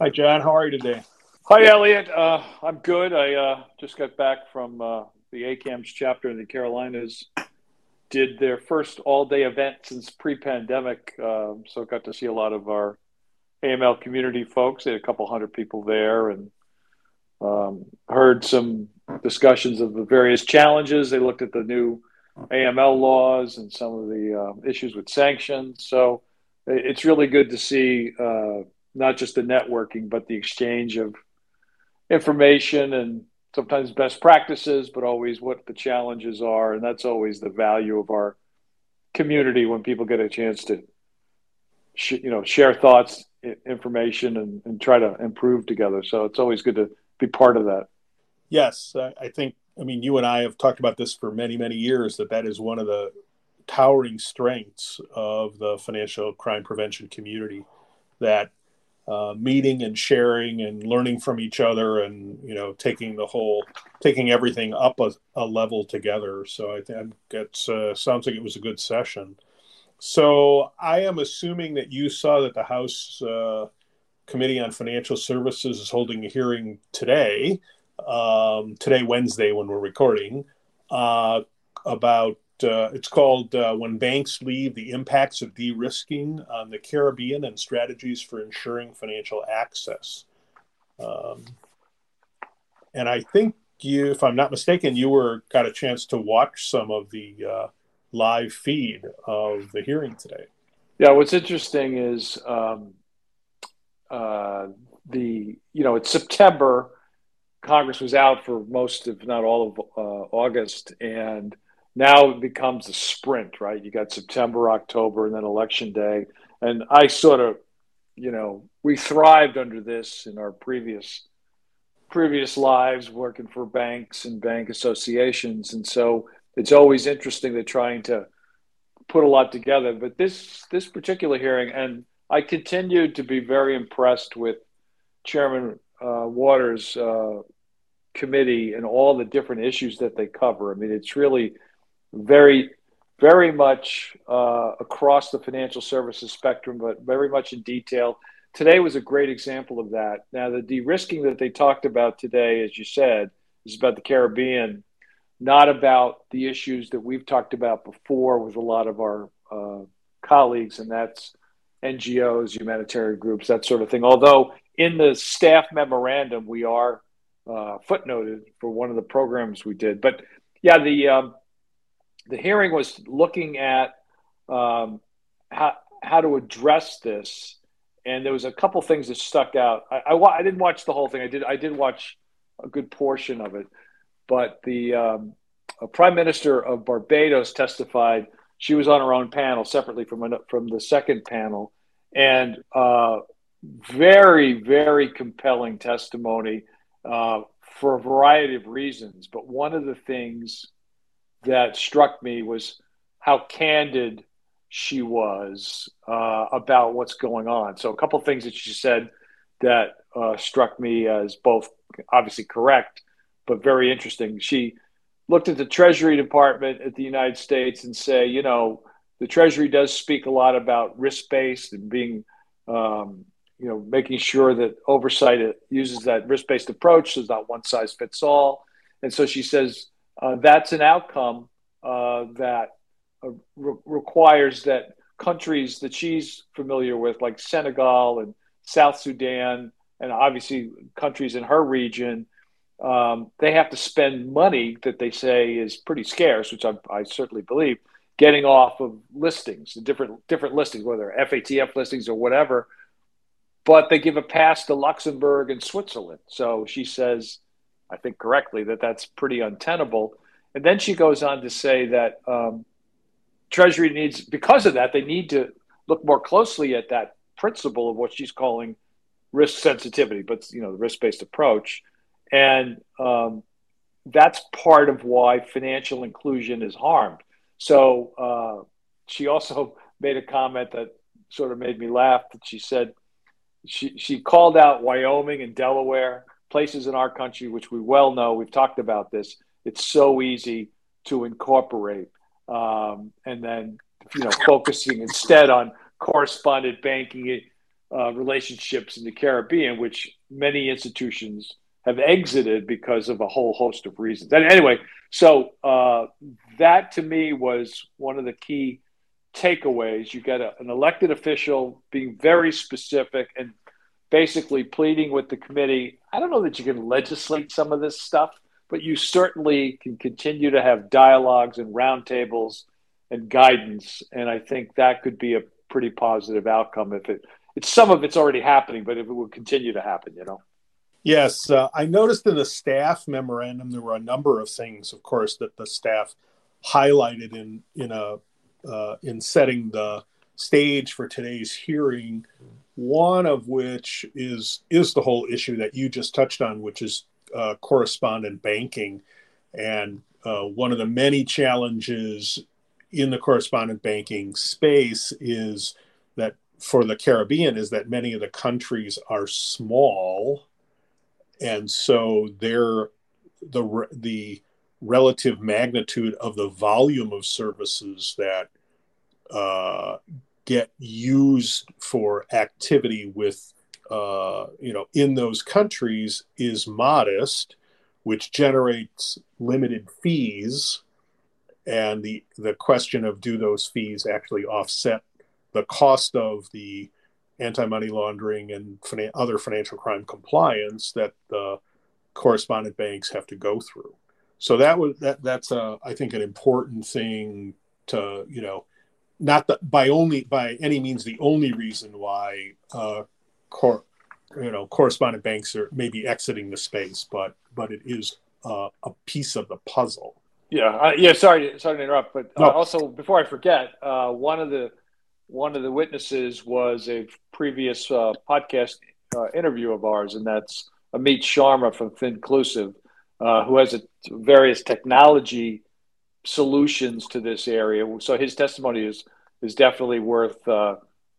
Hi, John. How are you today? Hi, Elliot. Uh, I'm good. I uh, just got back from uh, the ACAMS chapter in the Carolinas. Did their first all-day event since pre-pandemic, um, so got to see a lot of our AML community folks. They had a couple hundred people there, and um, heard some discussions of the various challenges. They looked at the new AML laws and some of the uh, issues with sanctions. So it's really good to see uh, not just the networking, but the exchange of information and sometimes best practices, but always what the challenges are. And that's always the value of our community when people get a chance to, sh- you know, share thoughts, information, and, and try to improve together. So it's always good to be part of that. Yes, I think. I mean, you and I have talked about this for many, many years. That that is one of the towering strengths of the financial crime prevention community. That uh, meeting and sharing and learning from each other, and you know, taking the whole, taking everything up a, a level together. So I think it uh, sounds like it was a good session. So I am assuming that you saw that the House uh, Committee on Financial Services is holding a hearing today, um, today, Wednesday, when we're recording, uh, about uh, it's called uh, When Banks Leave The Impacts of De Risking on the Caribbean and Strategies for Ensuring Financial Access. Um, and I think you, if I'm not mistaken, you were got a chance to watch some of the uh, live feed of the hearing today. Yeah, what's interesting is um, uh, the you know it's September. Congress was out for most, if not all, of uh, August, and now it becomes a sprint. Right? You got September, October, and then Election Day. And I sort of, you know, we thrived under this in our previous previous lives working for banks and bank associations, and so it's always interesting to trying to put a lot together. But this this particular hearing and I continued to be very impressed with Chairman uh, Waters' uh, committee and all the different issues that they cover. I mean, it's really very, very much uh, across the financial services spectrum, but very much in detail. Today was a great example of that. Now, the de risking that they talked about today, as you said, is about the Caribbean, not about the issues that we've talked about before with a lot of our uh, colleagues, and that's NGOs, humanitarian groups, that sort of thing. Although in the staff memorandum, we are uh, footnoted for one of the programs we did. But yeah, the um, the hearing was looking at um, how how to address this, and there was a couple things that stuck out. I, I, I, didn't watch the whole thing. I did I did watch a good portion of it, but the um, Prime Minister of Barbados testified she was on her own panel separately from from the second panel, and uh, very very compelling testimony uh, for a variety of reasons. But one of the things that struck me was how candid she was uh, about what's going on. So a couple things that she said that uh, struck me as both obviously correct but very interesting. She looked at the Treasury Department at the United States and say, you know, the Treasury does speak a lot about risk based and being, um, you know, making sure that oversight uses that risk based approach. So it's not one size fits all. And so she says uh, that's an outcome uh, that uh, re- requires that countries that she's familiar with, like Senegal and South Sudan, and obviously countries in her region, um, they have to spend money that they say is pretty scarce, which I, I, certainly believe, getting off of listings, different different listings, whether FATF listings or whatever. But they give a pass to Luxembourg and Switzerland. So she says, I think correctly, that that's pretty untenable. And then she goes on to say that um, Treasury needs, because of that, they need to look more closely at that principle of what she's calling risk sensitivity, but you know, the risk based approach and um, that's part of why financial inclusion is harmed. So uh, she also made a comment that sort of made me laugh. That she said she she called out Wyoming and Delaware, places in our country which we well know. We've talked about this. It's so easy to incorporate, um, and then you know focusing instead on correspondent banking. uh, relationships in the Caribbean, which many institutions have exited because of a whole host of reasons. And anyway, so uh, that to me was one of the key takeaways. You get a, an elected official being very specific and basically pleading with the committee. I don't know that you can legislate some of this stuff, but you certainly can continue to have dialogues and roundtables and guidance. And I think that could be a pretty positive outcome if it. It's some of it's already happening, but if it would continue to happen, you know. Yes, uh, I noticed in the staff memorandum there were a number of things, of course, that the staff highlighted in in a uh, in setting the stage for today's hearing. One of which is is the whole issue that you just touched on, which is uh, correspondent banking, and uh, one of the many challenges in the correspondent banking space is that for the Caribbean is that many of the countries are small, and so they're the the relative magnitude of the volume of services that uh, get used for activity with uh, you know in those countries is modest, which generates limited fees, and the the question of do those fees actually offset the cost of the anti-money laundering and other financial crime compliance that the correspondent banks have to go through. So that was that that's a I think an important thing to you know not that by only by any means the only reason why uh, cor- you know correspondent banks are maybe exiting the space, but but it is uh, a piece of the puzzle. Yeah, uh, yeah. Sorry, sorry to interrupt, but uh, no. also before I forget, uh, one of the one of the witnesses was a previous uh, podcast interview of ours, and that's Amit Sharma from Finclusive, who has a, various technology solutions to this area. So his testimony is is definitely worth uh,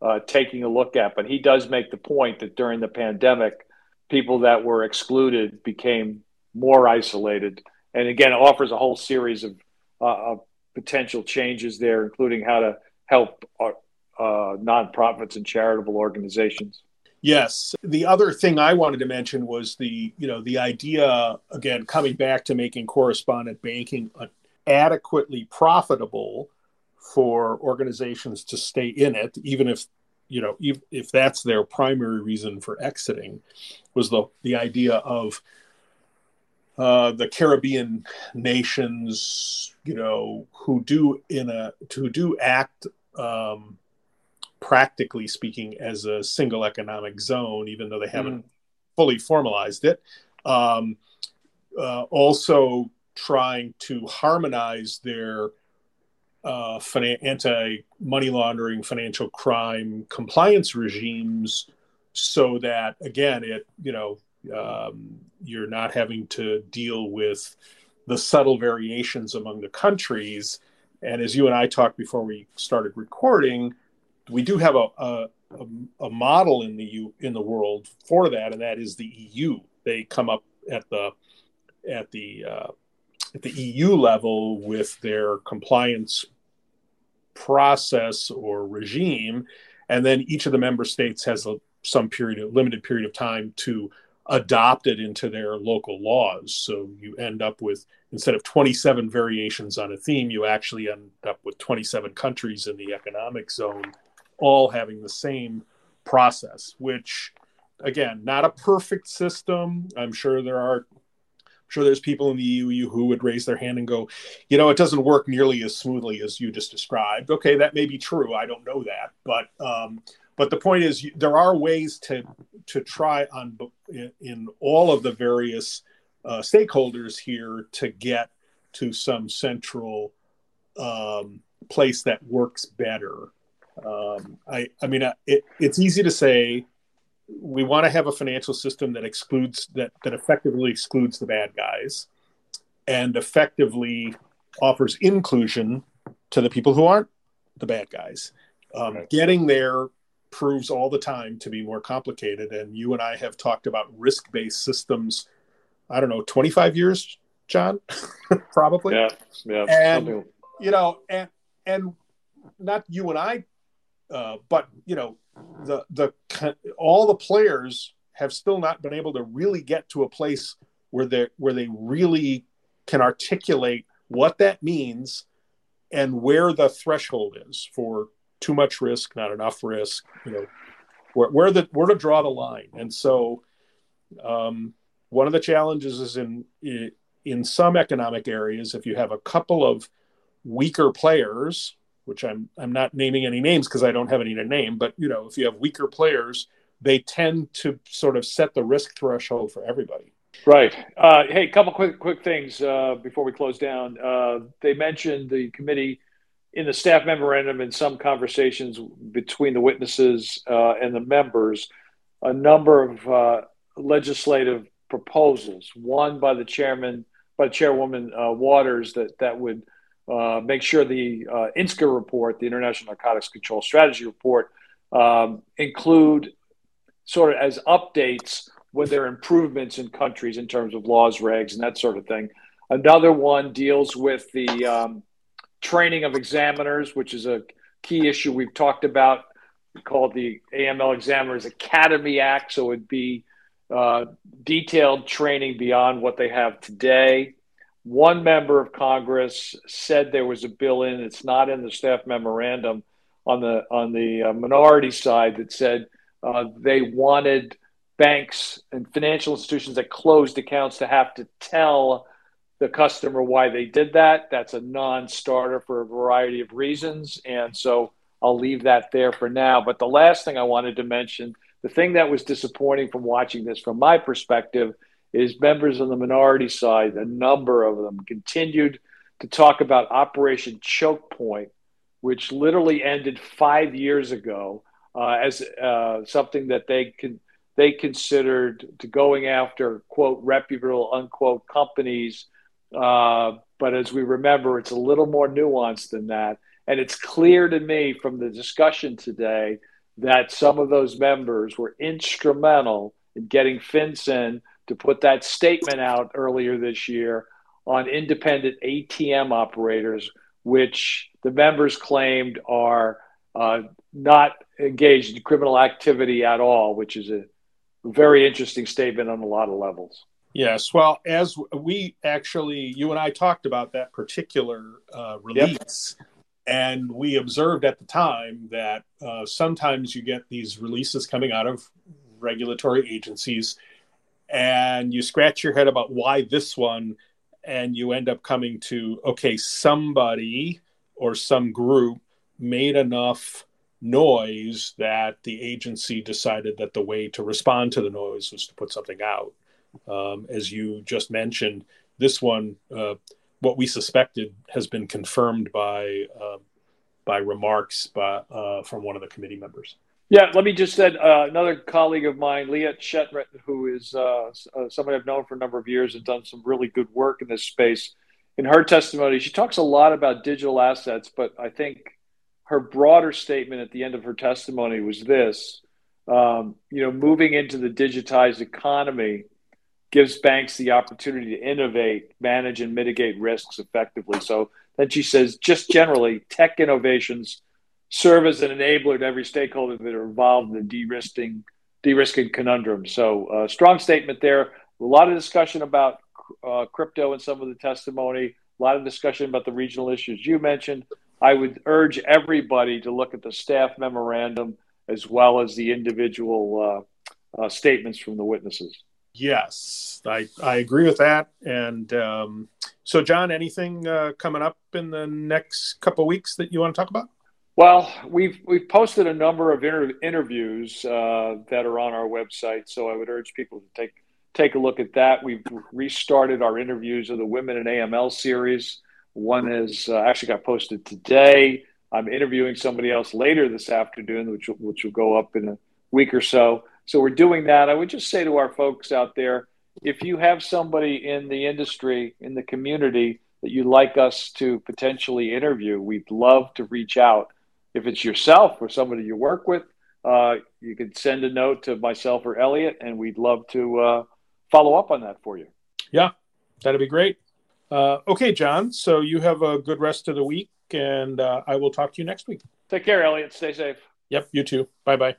uh, taking a look at. But he does make the point that during the pandemic, people that were excluded became more isolated, and again offers a whole series of, uh, of potential changes there, including how to help uh, uh, nonprofits and charitable organizations. Yes. The other thing I wanted to mention was the, you know, the idea again coming back to making correspondent banking adequately profitable for organizations to stay in it, even if you know if, if that's their primary reason for exiting, was the the idea of uh, the Caribbean nations, you know, who do in a who do act um, practically speaking as a single economic zone, even though they haven't mm. fully formalized it. Um, uh, also trying to harmonize their uh, anti money laundering, financial crime compliance regimes, so that again, it you know um, you're not having to deal with the subtle variations among the countries. And as you and I talked before we started recording, we do have a, a, a model in the U, in the world for that, and that is the EU. They come up at the at the uh, at the EU level with their compliance process or regime, and then each of the member states has a, some period, a limited period of time to adopt it into their local laws. So you end up with instead of 27 variations on a theme, you actually end up with 27 countries in the economic zone, all having the same process. Which, again, not a perfect system. I'm sure there are sure there's people in the EU who would raise their hand and go, you know, it doesn't work nearly as smoothly as you just described. Okay, that may be true. I don't know that, but um, but the point is, there are ways to to try on in, all of the various uh, stakeholders here to get to some central um, place that works better. Um, I I mean, uh, it, it's easy to say we want to have a financial system that excludes that that effectively excludes the bad guys and effectively offers inclusion to the people who aren't the bad guys. Um, right. getting there proves all the time to be more complicated and you and i have talked about risk-based systems i don't know 25 years john? Probably. Yeah yeah and you know and and not you and i uh, but you know the the all the players have still not been able to really get to a place where they where they really can articulate what that means and where the threshold is for too much risk, not enough risk, you know, where, where the where to draw the line. And so, um, one of the challenges is in in some economic areas, if you have a couple of weaker players, which I'm I'm not naming any names because I don't have any to name, but you know, if you have weaker players, they tend to sort of set the risk threshold for everybody. Right. Uh, hey, a couple quick quick things uh, before we close down. Uh, they mentioned the committee in the staff memorandum in some conversations between the witnesses uh, and the members a number of uh, legislative proposals. One by the chairman, by Chairwoman uh, Waters, that that would make sure the INSCA report, the International Narcotics Control Strategy report, um, include sort of as updates when there are improvements in countries in terms of laws, regs, and that sort of thing. Another one deals with the um, training of examiners, which is a key issue we've talked about, called the AML Examiners Academy Act. So it'd be uh, detailed training beyond what they have today. One member of Congress said there was a bill in, it's not in the staff memorandum on the on the uh, minority side that said uh, they wanted banks and financial institutions that closed accounts to have to tell the customer why they did that. That's a non starter for a variety of reasons. And so I'll leave that there for now. But the last thing I wanted to mention the thing that was disappointing from watching this from my perspective is members on the minority side, a number of them continued to talk about Operation Choke Point, which literally ended five years ago uh, as uh, something that they can they considered to going after quote reputable unquote companies. Uh, but as we remember, it's a little more nuanced than that. And it's clear to me from the discussion today that some of those members were instrumental in getting FinCEN to put that statement out earlier this year on independent ATM operators, which the members claimed are uh, not engaged in criminal activity at all, which is a very interesting statement on a lot of levels. Yes. Well, as we actually, you and I talked about that particular uh, release, yep. and we observed at the time that uh, sometimes you get these releases coming out of regulatory agencies, and you scratch your head about why this one, and you end up coming to, okay, somebody or some group made enough noise that the agency decided that the way to respond to the noise was to put something out. Um, as you just mentioned, this one, uh, what we suspected, has been confirmed by uh, by remarks by, uh, from one of the committee members. Yeah, let me just say uh, another colleague of mine, Leah Chetret, who is uh, uh, somebody I've known for a number of years and done some really good work in this space. In her testimony, she talks a lot about digital assets, but I think her broader statement at the end of her testimony was this um, you know, moving into the digitized economy gives banks the opportunity to innovate, manage, and mitigate risks effectively. So then she says, just generally, tech innovations serve as an enabler to every stakeholder that are involved in the de-risking, de-risking conundrum. So uh, strong statement there. A lot of discussion about uh, crypto and some of the testimony. A lot of discussion about the regional issues you mentioned. I would urge everybody to look at the staff memorandum as well as the individual uh, uh, statements from the witnesses. Yes, I, I agree with that. And um, so, John, anything uh, coming up in the next couple weeks that you want to talk about? Well, we've we've posted a number of inter- interviews uh, that are on our website, so I would urge people to take take a look at that. We've restarted our interviews of the Women in AML series. One has uh, actually got posted today. I'm interviewing somebody else later this afternoon, which which will go up in a week or so. So we're doing that. I would just say to our folks out there, if you have somebody in the industry, in the community that you'd like us to potentially interview, we'd love to reach out. If it's yourself or somebody you work with, uh, you can send a note to myself or Elliot, and we'd love to uh, follow up on that for you. Yeah, that'd be great. Uh, okay, John. So you have a good rest of the week, and uh, I will talk to you next week. Take care, Elliot. Stay safe. Yep, you too. Bye bye.